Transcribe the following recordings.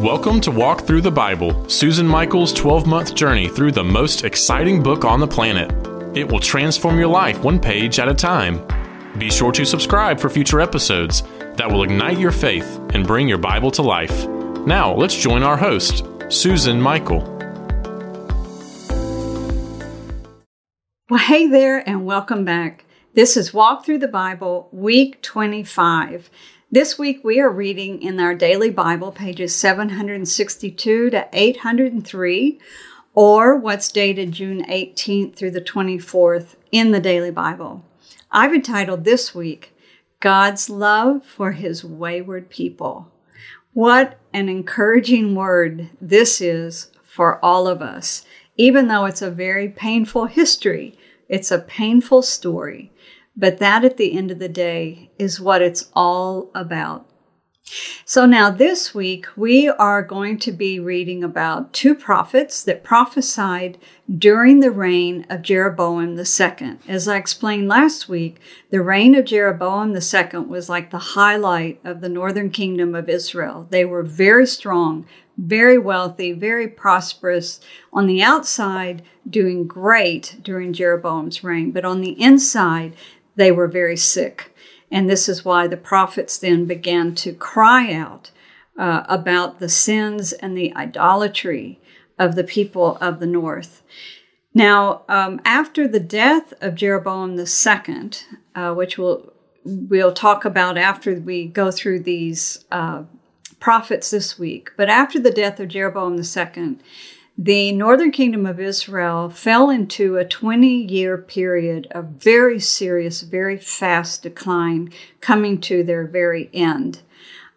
Welcome to Walk Thru the Bible, Susan Michael's 12 month journey through the most exciting book on the planet. It will transform your life one page at a time. Be sure to subscribe for future episodes that will ignite your faith and bring your Bible to life. Now, let's join our host, Susan Michael. Well, hey there, and welcome back. This is Walk Thru the Bible, week 25. This week we are reading in our daily Bible pages 762 to 803, or what's dated June 18th through the 24th in the daily Bible. I've entitled this week, God's Love for His Wayward People. What an encouraging word this is for all of us, even though it's a very painful history. It's a painful story. But that at the end of the day is what it's all about. So now this week we are going to be reading about two prophets that prophesied during the reign of Jeroboam II. As I explained last week, the reign of Jeroboam II was like the highlight of the northern kingdom of Israel. They were very strong, very wealthy, very prosperous. On the outside, doing great during Jeroboam's reign, but on the inside, they were very sick. And this is why the prophets then began to cry out uh, about the sins and the idolatry of the people of the north. Now, um, after the death of Jeroboam II, uh, which we'll, we'll talk about after we go through these uh, prophets this week, but after the death of Jeroboam II, the northern kingdom of Israel fell into a 20 year period of very serious, very fast decline, coming to their very end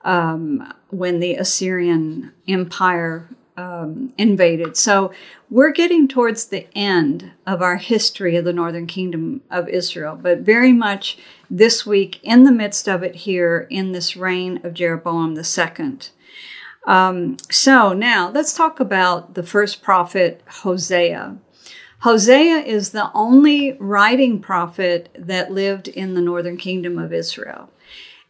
um, when the Assyrian Empire um, invaded. So we're getting towards the end of our history of the northern kingdom of Israel, but very much this week, in the midst of it here, in this reign of Jeroboam II. Um, so now let's talk about the first prophet, Hosea. Hosea is the only writing prophet that lived in the northern kingdom of Israel.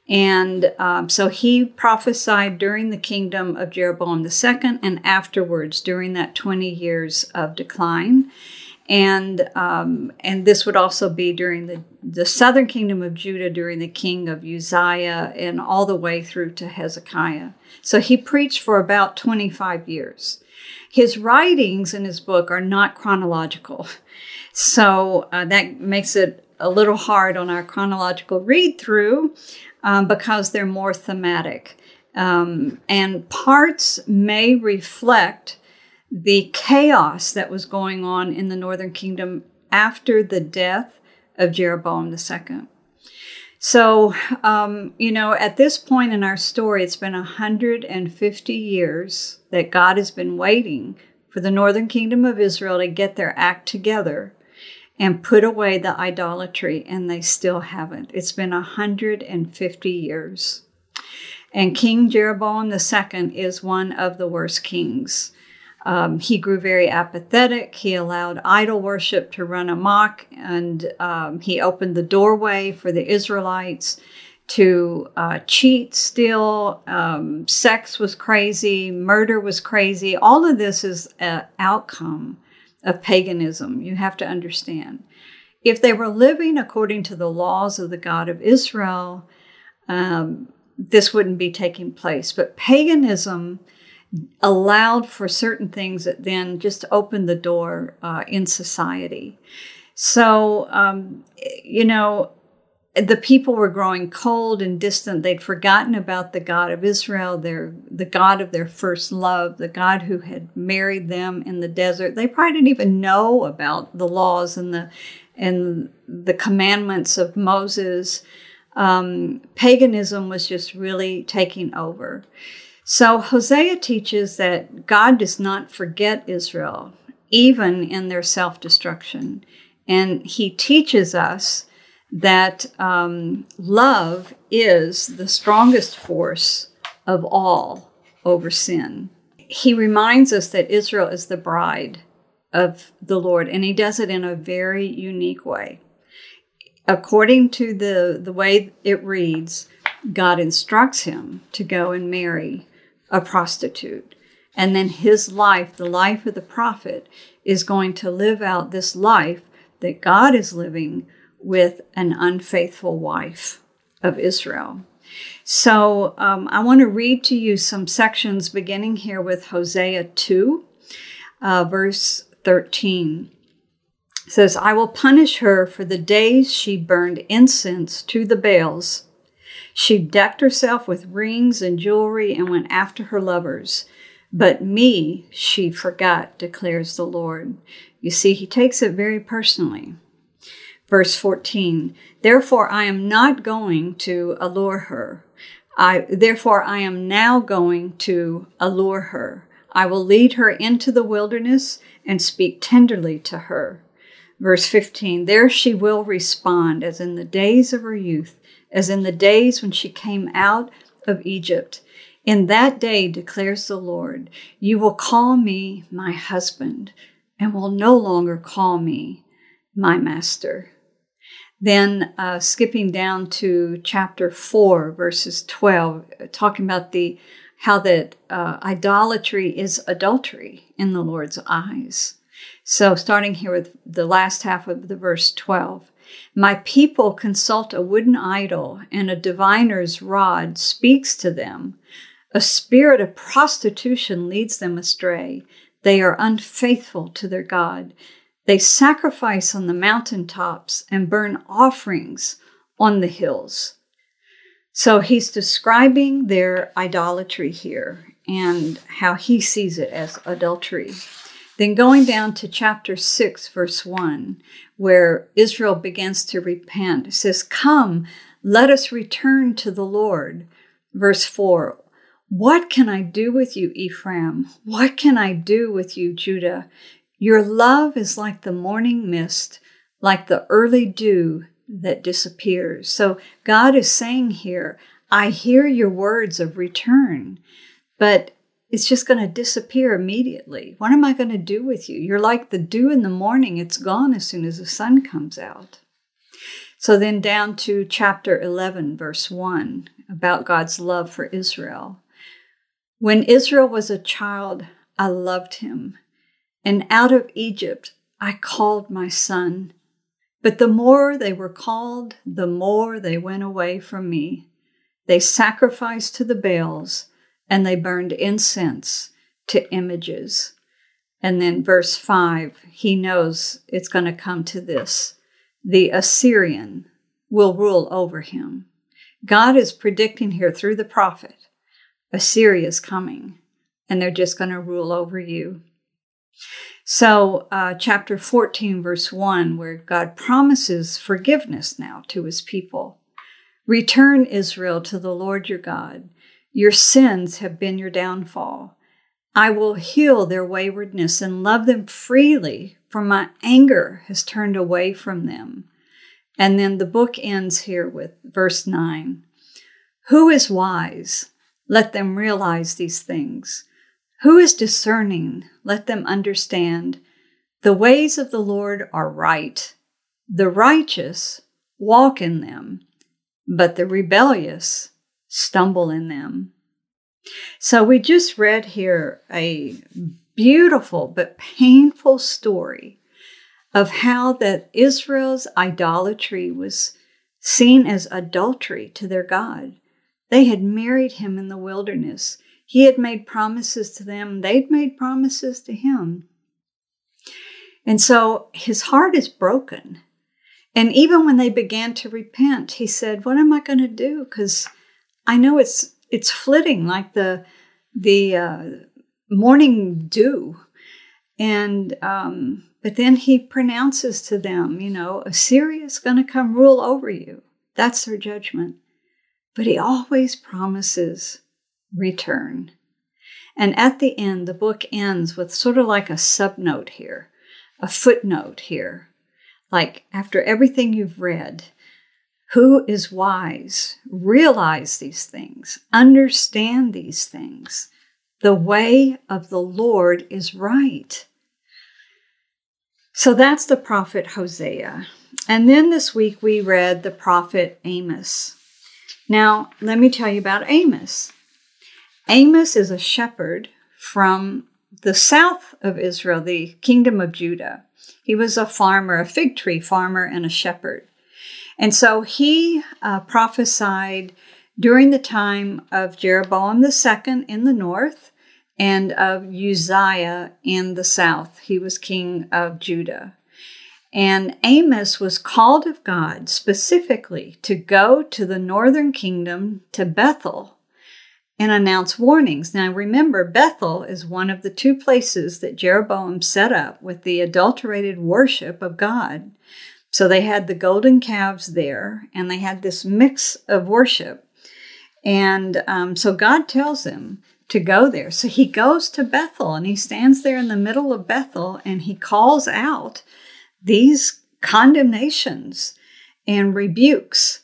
And um, so he prophesied during the kingdom of Jeroboam II and afterwards during that 20 years of decline. And, um, and this would also be during the, the southern kingdom of Judah during the king of Uzziah and all the way through to Hezekiah. So he preached for about 25 years. His writings in his book are not chronological. So uh, that makes it a little hard on our chronological read through um, because they're more thematic. Um, and parts may reflect the chaos that was going on in the northern kingdom after the death of Jeroboam II. So, um, you know, at this point in our story, it's been 150 years that God has been waiting for the northern kingdom of Israel to get their act together and put away the idolatry, and they still haven't. It's been 150 years. And King Jeroboam II is one of the worst kings. Um, he grew very apathetic. He allowed idol worship to run amok, and um, he opened the doorway for the Israelites to uh, cheat, steal. Um, sex was crazy, murder was crazy. All of this is an outcome of paganism. You have to understand. If they were living according to the laws of the God of Israel, um, this wouldn't be taking place. But paganism allowed for certain things that then just opened the door uh, in society. So, um, you know, the people were growing cold and distant. They'd forgotten about the God of Israel, their the God of their first love, the God who had married them in the desert. They probably didn't even know about the laws and the and the commandments of Moses. Um, paganism was just really taking over. So Hosea teaches that God does not forget Israel, even in their self destruction. And he teaches us that um, love is the strongest force of all over sin. He reminds us that Israel is the bride of the Lord, and he does it in a very unique way. According to the, the way it reads, God instructs him to go and marry a prostitute. And then his life, the life of the prophet, is going to live out this life that God is living with an unfaithful wife of Israel. So um, I want to read to you some sections beginning here with Hosea 2, uh, verse 13. It says, I will punish her for the days she burned incense to the Baals. She decked herself with rings and jewelry and went after her lovers. But me she forgot, declares the Lord. You see, he takes it very personally. Verse 14 Therefore I am not going to allure her. I, therefore I am now going to allure her. I will lead her into the wilderness and speak tenderly to her. Verse 15 There she will respond as in the days of her youth, as in the days when she came out of Egypt. In that day, declares the Lord, you will call me my husband and will no longer call me my master. Then, uh, skipping down to chapter 4, verses 12, talking about the how that uh, idolatry is adultery in the Lord's eyes. So, starting here with the last half of the verse 12. My people consult a wooden idol, and a diviner's rod speaks to them. A spirit of prostitution leads them astray. They are unfaithful to their God. They sacrifice on the mountaintops and burn offerings on the hills. So he's describing their idolatry here and how he sees it as adultery. Then going down to chapter 6, verse 1, where Israel begins to repent, it says, Come, let us return to the Lord. Verse 4, What can I do with you, Ephraim? What can I do with you, Judah? Your love is like the morning mist, like the early dew that disappears. So God is saying here, I hear your words of return, but it's just going to disappear immediately. What am I going to do with you? You're like the dew in the morning, it's gone as soon as the sun comes out. So then down to chapter 11, verse 1, about God's love for Israel. When Israel was a child, I loved him and out of Egypt I called my son. But the more they were called, the more they went away from me. They sacrificed to the Baals, and they burned incense to images. And then, verse 5, he knows it's going to come to this the Assyrian will rule over him. God is predicting here through the prophet Assyria is coming, and they're just going to rule over you. So, uh, chapter 14, verse 1, where God promises forgiveness now to his people. Return, Israel, to the Lord your God. Your sins have been your downfall. I will heal their waywardness and love them freely, for my anger has turned away from them. And then the book ends here with verse 9 Who is wise? Let them realize these things. Who is discerning? Let them understand. The ways of the Lord are right. The righteous walk in them, but the rebellious stumble in them. So we just read here a beautiful but painful story of how that Israel's idolatry was seen as adultery to their God. They had married him in the wilderness. He had made promises to them, they'd made promises to him. And so his heart is broken. And even when they began to repent, he said, "What am I going to do? Because I know it's it's flitting like the the uh, morning dew." And um, but then he pronounces to them, you know, Assyria is going to come rule over you. That's their judgment. But he always promises return. And at the end, the book ends with sort of like a subnote here, a footnote here. Like after everything you've read, who is wise? Realize these things, understand these things. The way of the Lord is right. So that's the prophet Hosea. And then this week we read the prophet Amos. Now, let me tell you about Amos. Amos is a shepherd from the south of Israel, the kingdom of Judah. He was a farmer, a fig tree farmer, and a shepherd. And so he uh, prophesied during the time of Jeroboam II in the north and of Uzziah in the south. He was king of Judah. And Amos was called of God specifically to go to the northern kingdom, to Bethel, and announce warnings. Now remember, Bethel is one of the two places that Jeroboam set up with the adulterated worship of God. So they had the golden calves there, and they had this mix of worship. And um, so God tells him to go there. So he goes to Bethel and he stands there in the middle of Bethel and he calls out these condemnations and rebukes.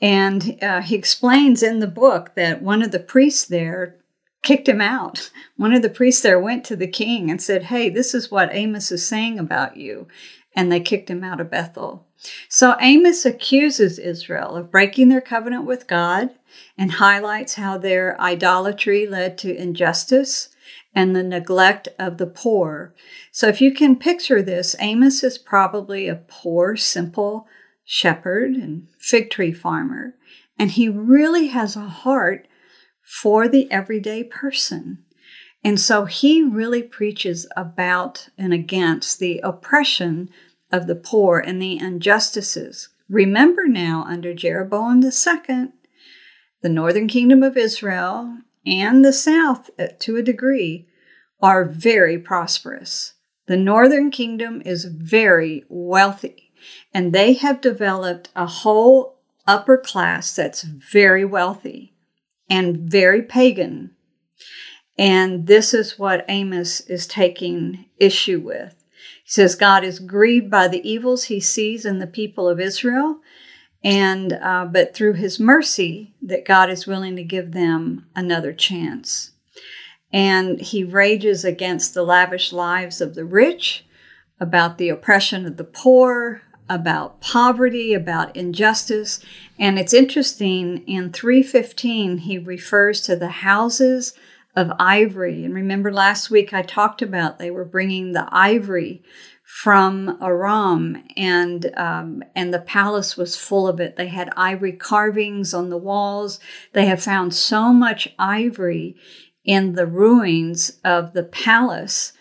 And uh, he explains in the book that one of the priests there kicked him out. One of the priests there went to the king and said, Hey, this is what Amos is saying about you. And they kicked him out of Bethel. So Amos accuses Israel of breaking their covenant with God and highlights how their idolatry led to injustice and the neglect of the poor. So, if you can picture this, Amos is probably a poor, simple shepherd and fig tree farmer, and he really has a heart for the everyday person. And so he really preaches about and against the oppression of the poor and the injustices. Remember now, under Jeroboam II, the northern kingdom of Israel and the south, uh, to a degree, are very prosperous. The northern kingdom is very wealthy, and they have developed a whole upper class that's very wealthy and very pagan. And this is what Amos is taking issue with. He says God is grieved by the evils he sees in the people of Israel, and uh, but through his mercy that God is willing to give them another chance. And he rages against the lavish lives of the rich, about the oppression of the poor, about poverty, about injustice. And it's interesting, in 315, he refers to the houses of ivory. And remember last week I talked about they were bringing the ivory from Aram, and um, and the palace was full of it. They had ivory carvings on the walls. They have found so much ivory in the ruins of the palace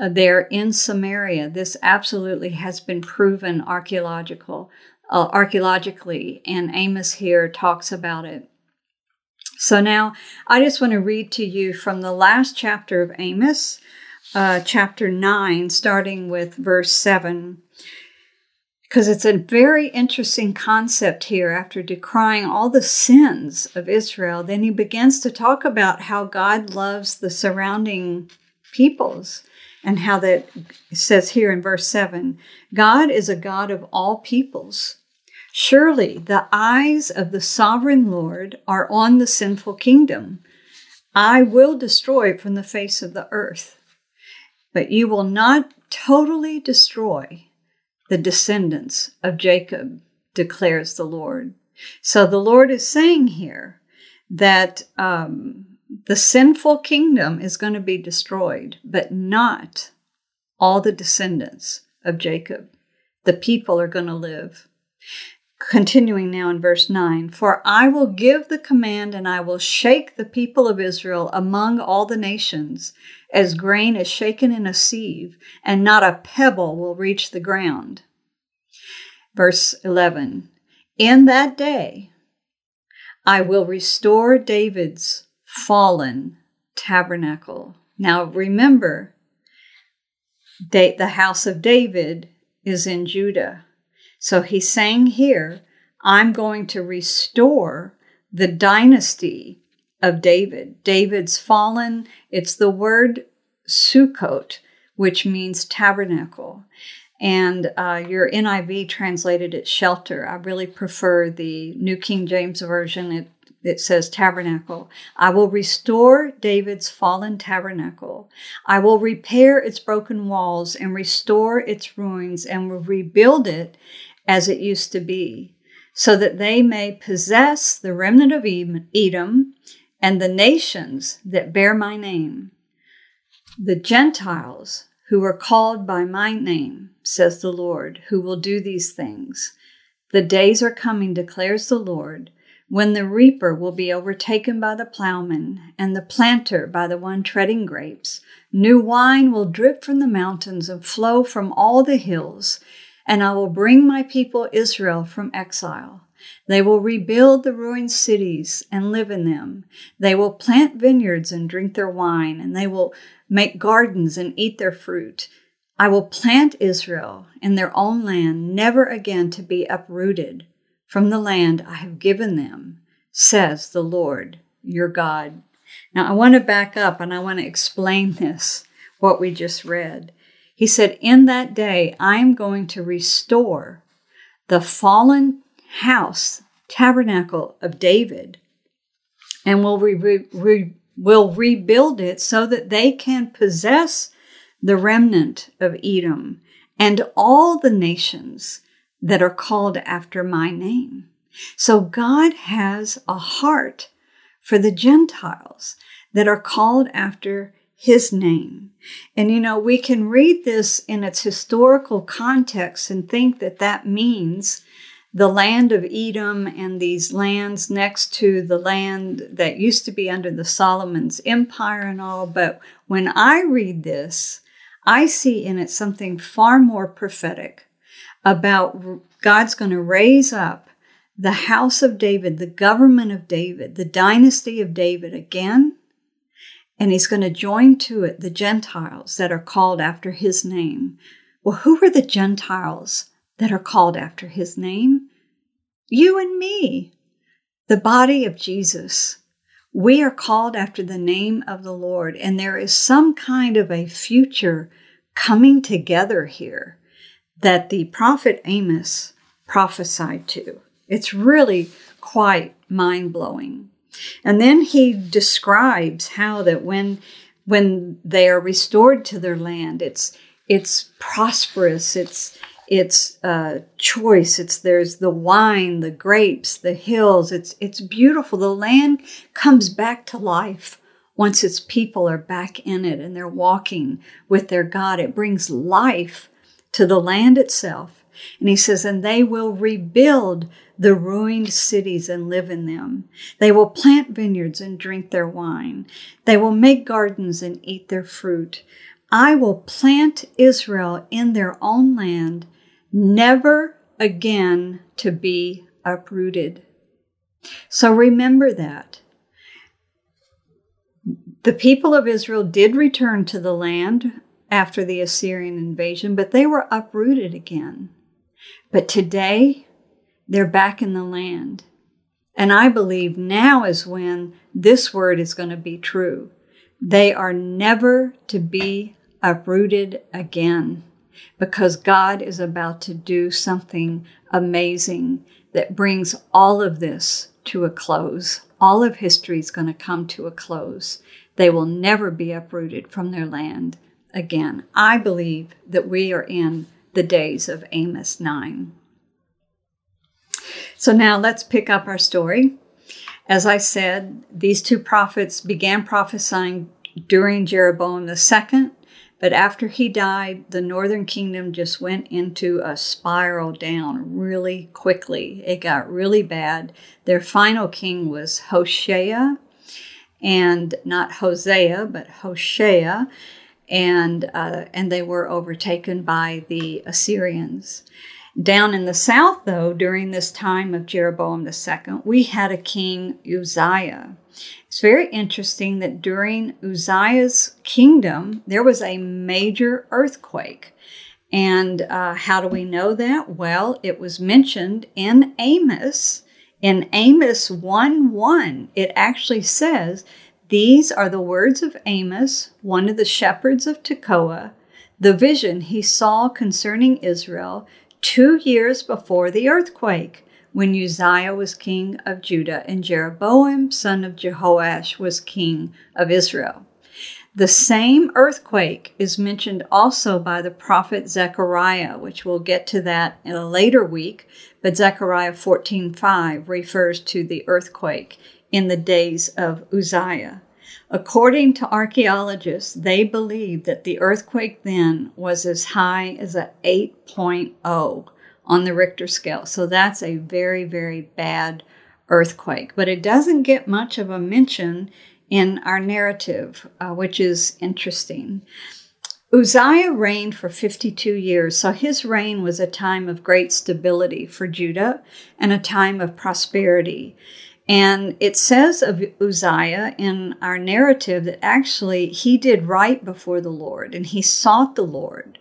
uh, there in Samaria. This absolutely has been proven archaeological uh, archaeologically, and Amos here talks about it. So now I just want to read to you from the last chapter of Amos uh, chapter 9, starting with verse 7, because it's a very interesting concept here after decrying all the sins of Israel. Then he begins to talk about how God loves the surrounding peoples and how that says here in verse 7 God is a God of all peoples. Surely the eyes of the sovereign Lord are on the sinful kingdom. I will destroy it from the face of the earth but you will not totally destroy the descendants of Jacob, declares the Lord. So the Lord is saying here that um, the sinful kingdom is going to be destroyed, but not all the descendants of Jacob. The people are going to live. Continuing now in verse 9 For I will give the command and I will shake the people of Israel among all the nations, as grain is shaken in a sieve, and not a pebble will reach the ground. Verse 11 In that day I will restore David's fallen tabernacle. Now remember, the house of David is in Judah. So he's saying here, I'm going to restore the dynasty of David. David's fallen. It's the word Sukkot, which means tabernacle. And uh, your NIV translated it shelter. I really prefer the New King James Version. It, it says tabernacle. I will restore David's fallen tabernacle. I will repair its broken walls and restore its ruins and will rebuild it as it used to be, so that they may possess the remnant of Edom and the nations that bear my name, the Gentiles who are called by my name, says the Lord, who will do these things. The days are coming, declares the Lord, when the reaper will be overtaken by the plowman, and the planter by the one treading grapes. New wine will drip from the mountains and flow from all the hills, and I will bring my people Israel from exile. They will rebuild the ruined cities and live in them. They will plant vineyards and drink their wine, and they will make gardens and eat their fruit. I will plant Israel in their own land, never again to be uprooted from the land I have given them, says the Lord your God. Now, I want to back up and I want to explain this, what we just read. He said, In that day, I'm going to restore the fallen house, tabernacle of David, and will, re- re- will rebuild it so that they can possess the remnant of Edom and all the nations that are called after my name. So God has a heart for the Gentiles that are called after his name. And you know, we can read this in its historical context and think that that means the land of Edom and these lands next to the land that used to be under the Solomon's empire and all. But when I read this, I see in it something far more prophetic about God's going to raise up the house of David, the government of David, the dynasty of David again. And he's going to join to it the Gentiles that are called after his name. Well, who are the Gentiles that are called after his name? You and me, the body of Jesus. We are called after the name of the Lord, and there is some kind of a future coming together here that the prophet Amos prophesied to. It's really quite mind blowing. And then he describes how that when when they are restored to their land, it's it's prosperous, it's it's uh, choice, it's there's the wine, the grapes, the hills. It's it's beautiful. The land comes back to life once its people are back in it and they're walking with their God. It brings life to the land itself. And he says, and they will rebuild the ruined cities and live in them. They will plant vineyards and drink their wine. They will make gardens and eat their fruit. I will plant Israel in their own land, never again to be uprooted. So remember that. The people of Israel did return to the land after the Assyrian invasion, but they were uprooted again. But today, they're back in the land. And I believe now is when this word is going to be true. They are never to be uprooted again because God is about to do something amazing that brings all of this to a close. All of history is going to come to a close. They will never be uprooted from their land again. I believe that we are in the days of Amos 9. So now let's pick up our story. As I said, these two prophets began prophesying during Jeroboam II, but after he died, the northern kingdom just went into a spiral down really quickly. It got really bad. Their final king was Hoshea, and not Hosea, but Hoshea, and uh, and they were overtaken by the Assyrians. Down in the south, though, during this time of Jeroboam II, we had a king Uzziah. It's very interesting that during Uzziah's kingdom, there was a major earthquake. And uh, how do we know that? Well, it was mentioned in Amos. In Amos 1 1, it actually says these are the words of Amos, one of the shepherds of Tekoa, the vision he saw concerning Israel two years before the earthquake, when Uzziah was king of Judah and Jeroboam, son of Jehoash, was king of Israel. The same earthquake is mentioned also by the prophet Zechariah, which we'll get to that in a later week, but Zechariah 14:5 refers to the earthquake in the days of Uzziah. According to archaeologists, they believe that the earthquake then was as high as a 8.0 on the Richter scale. So that's a very, very bad earthquake. But it doesn't get much of a mention in our narrative, uh, which is interesting. Uzziah reigned for 52 years, so his reign was a time of great stability for Judah and a time of prosperity. And it says of Uzziah in our narrative that actually he did right before the Lord and he sought the Lord.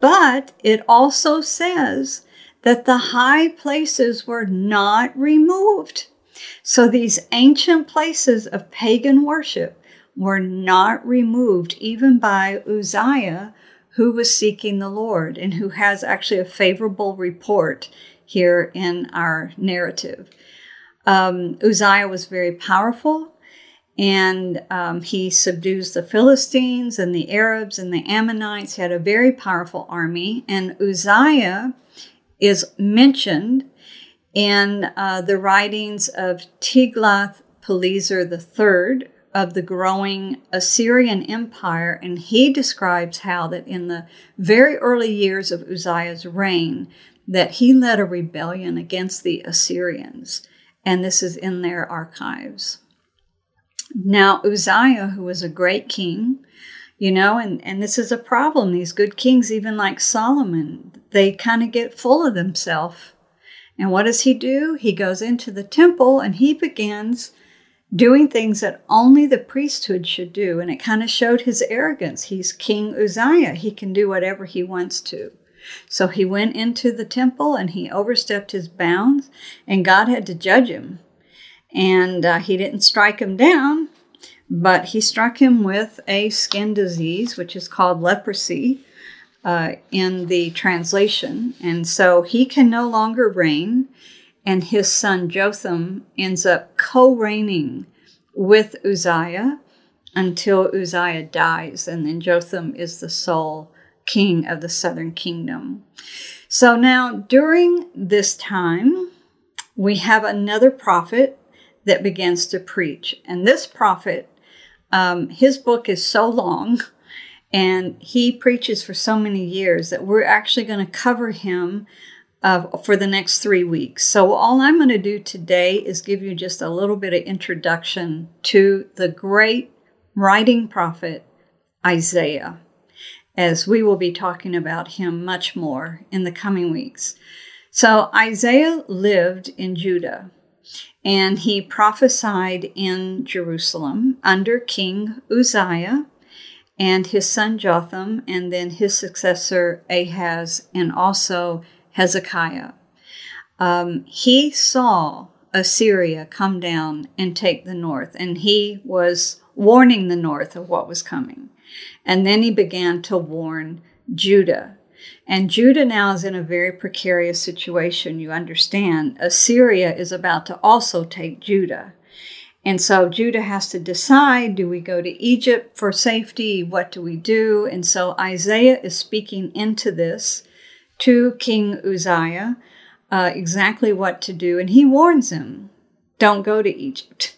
But it also says that the high places were not removed. So these ancient places of pagan worship were not removed even by Uzziah, who was seeking the Lord and who has actually a favorable report here in our narrative. Um, Uzziah was very powerful and um, he subdues the Philistines and the Arabs and the Ammonites. He had a very powerful army, and Uzziah is mentioned in uh, the writings of Tiglath-Pileser III of the growing Assyrian Empire, and he describes how that in the very early years of Uzziah's reign, that he led a rebellion against the Assyrians, and this is in their archives. Now, Uzziah, who was a great king, you know, and, and this is a problem. These good kings, even like Solomon, they kind of get full of themselves. And what does he do? He goes into the temple and he begins doing things that only the priesthood should do. And it kind of showed his arrogance. He's King Uzziah, he can do whatever he wants to. So he went into the temple and he overstepped his bounds, and God had to judge him. And uh, he didn't strike him down, but he struck him with a skin disease, which is called leprosy uh, in the translation. And so he can no longer reign and his son Jotham ends up co reigning with Uzziah until Uzziah dies, and then Jotham is the sole king of the southern kingdom. So now, during this time, we have another prophet that begins to preach. And this prophet, um, his book is so long and he preaches for so many years that we're actually going to cover him uh, for the next three weeks. So, all I'm going to do today is give you just a little bit of introduction to the great writing prophet Isaiah, as we will be talking about him much more in the coming weeks. So, Isaiah lived in Judah and he prophesied in Jerusalem under King Uzziah and his son Jotham, and then his successor Ahaz, and also Hezekiah. Um, he saw Assyria come down and take the north, and he was warning the north of what was coming. And then he began to warn Judah. And Judah now is in a very precarious situation. You understand, Assyria is about to also take Judah. And so Judah has to decide do we go to Egypt for safety? What do we do? And so Isaiah is speaking into this to King Uzziah uh, exactly what to do, and he warns him, "Don't go to Egypt."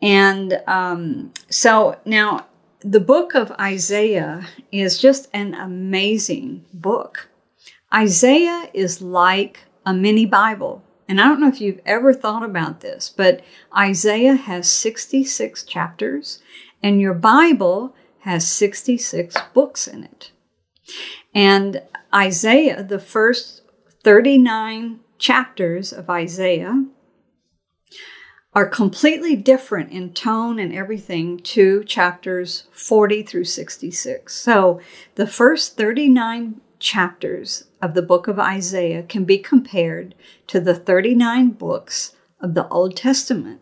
And um, so now the book of Isaiah is just an amazing book. Isaiah is like a mini Bible. And I don't know if you've ever thought about this, but Isaiah has 66 chapters, and your Bible has 66 books in it. And Isaiah, the first 39 chapters of Isaiah, are completely different in tone and everything to chapters 40 through 66. So the first 39 chapters of the book of Isaiah can be compared to the 39 books of the Old Testament.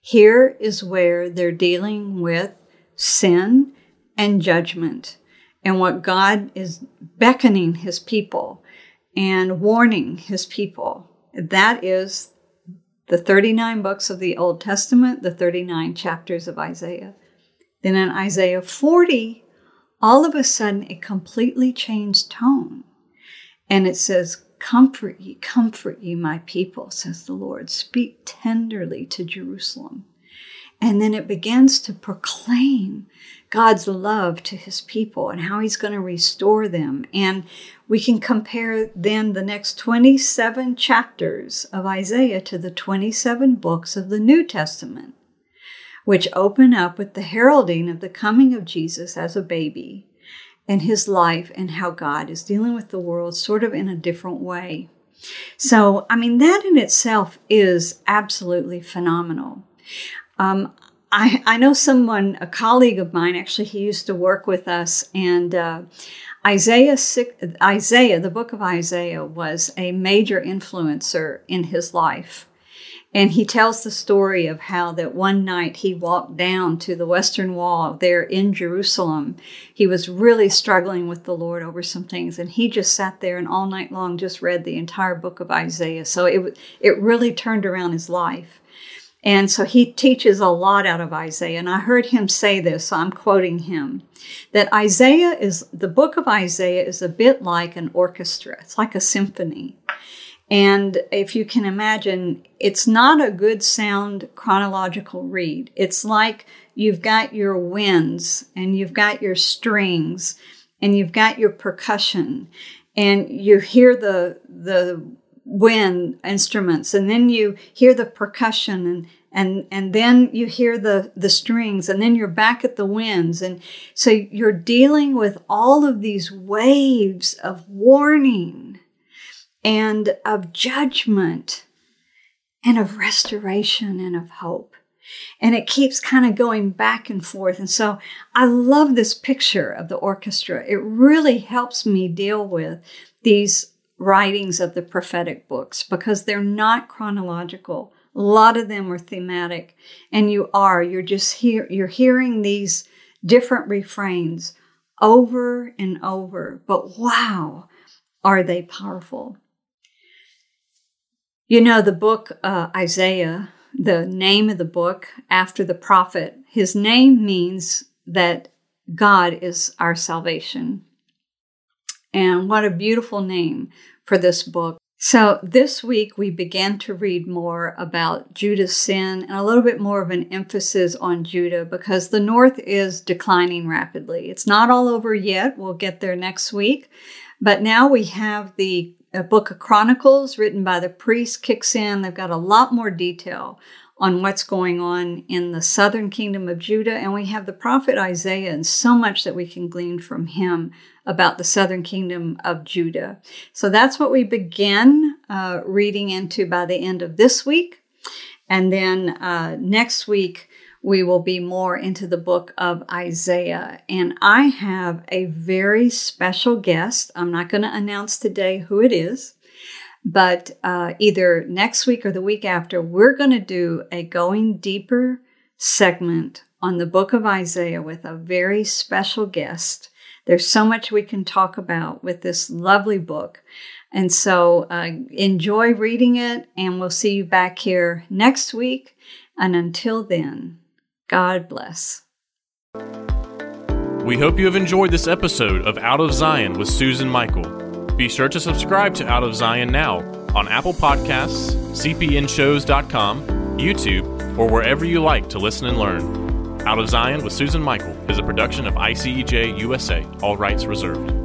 Here is where they're dealing with sin and judgment and what God is beckoning his people and warning his people. That is the 39 books of the Old Testament, the 39 chapters of Isaiah. Then in Isaiah 40, all of a sudden it completely changed tone. And it says, Comfort ye, comfort ye, my people, says the Lord. Speak tenderly to Jerusalem. And then it begins to proclaim God's love to his people and how he's going to restore them. And we can compare then the next 27 chapters of Isaiah to the 27 books of the New Testament, which open up with the heralding of the coming of Jesus as a baby and his life and how God is dealing with the world sort of in a different way. So, I mean, that in itself is absolutely phenomenal. Um, I, I know someone, a colleague of mine, actually, he used to work with us, and uh, Isaiah, Isaiah, the book of Isaiah, was a major influencer in his life. And he tells the story of how that one night he walked down to the Western Wall there in Jerusalem. He was really struggling with the Lord over some things, and he just sat there and all night long just read the entire book of Isaiah. So it, it really turned around his life. And so he teaches a lot out of Isaiah. And I heard him say this, so I'm quoting him that Isaiah is the book of Isaiah is a bit like an orchestra, it's like a symphony. And if you can imagine, it's not a good sound chronological read. It's like you've got your winds and you've got your strings and you've got your percussion and you hear the the wind instruments and then you hear the percussion and and and then you hear the the strings and then you're back at the winds. And so you're dealing with all of these waves of warning and of judgment and of restoration and of hope. And it keeps kind of going back and forth. And so i love this picture of the orchestra. It really helps me deal with these writings of the prophetic books because they're not chronological. A lot of them are thematic, and you are. You're just here, you're hearing these different refrains over and over. But wow, are they powerful? You know, the book uh, Isaiah, the name of the book after the prophet, his name means that God is our salvation. And what a beautiful name for this book. So, this week we began to read more about Judah's sin and a little bit more of an emphasis on Judah because the north is declining rapidly. It's not all over yet. We'll get there next week. But now we have the uh, book of Chronicles written by the priest kicks in. They've got a lot more detail on what's going on in the southern kingdom of Judah. And we have the prophet Isaiah and so much that we can glean from him about the southern kingdom of Judah. So that's what we begin uh, reading into by the end of this week. And then uh, next week, we will be more into the book of Isaiah. And I have a very special guest. I'm not going to announce today who it is. But uh, either next week or the week after, we're going to do a going deeper segment on the book of Isaiah with a very special guest. There's so much we can talk about with this lovely book. And so uh, enjoy reading it, and we'll see you back here next week. And until then, God bless. We hope you have enjoyed this episode of Out of Zion with Susan Michael. Be sure to subscribe to Out of Zion now on Apple Podcasts, cpnshows.com, YouTube, or wherever you like to listen and learn. Out of Zion with Susan Michael is a production of ICEJ USA, all rights reserved.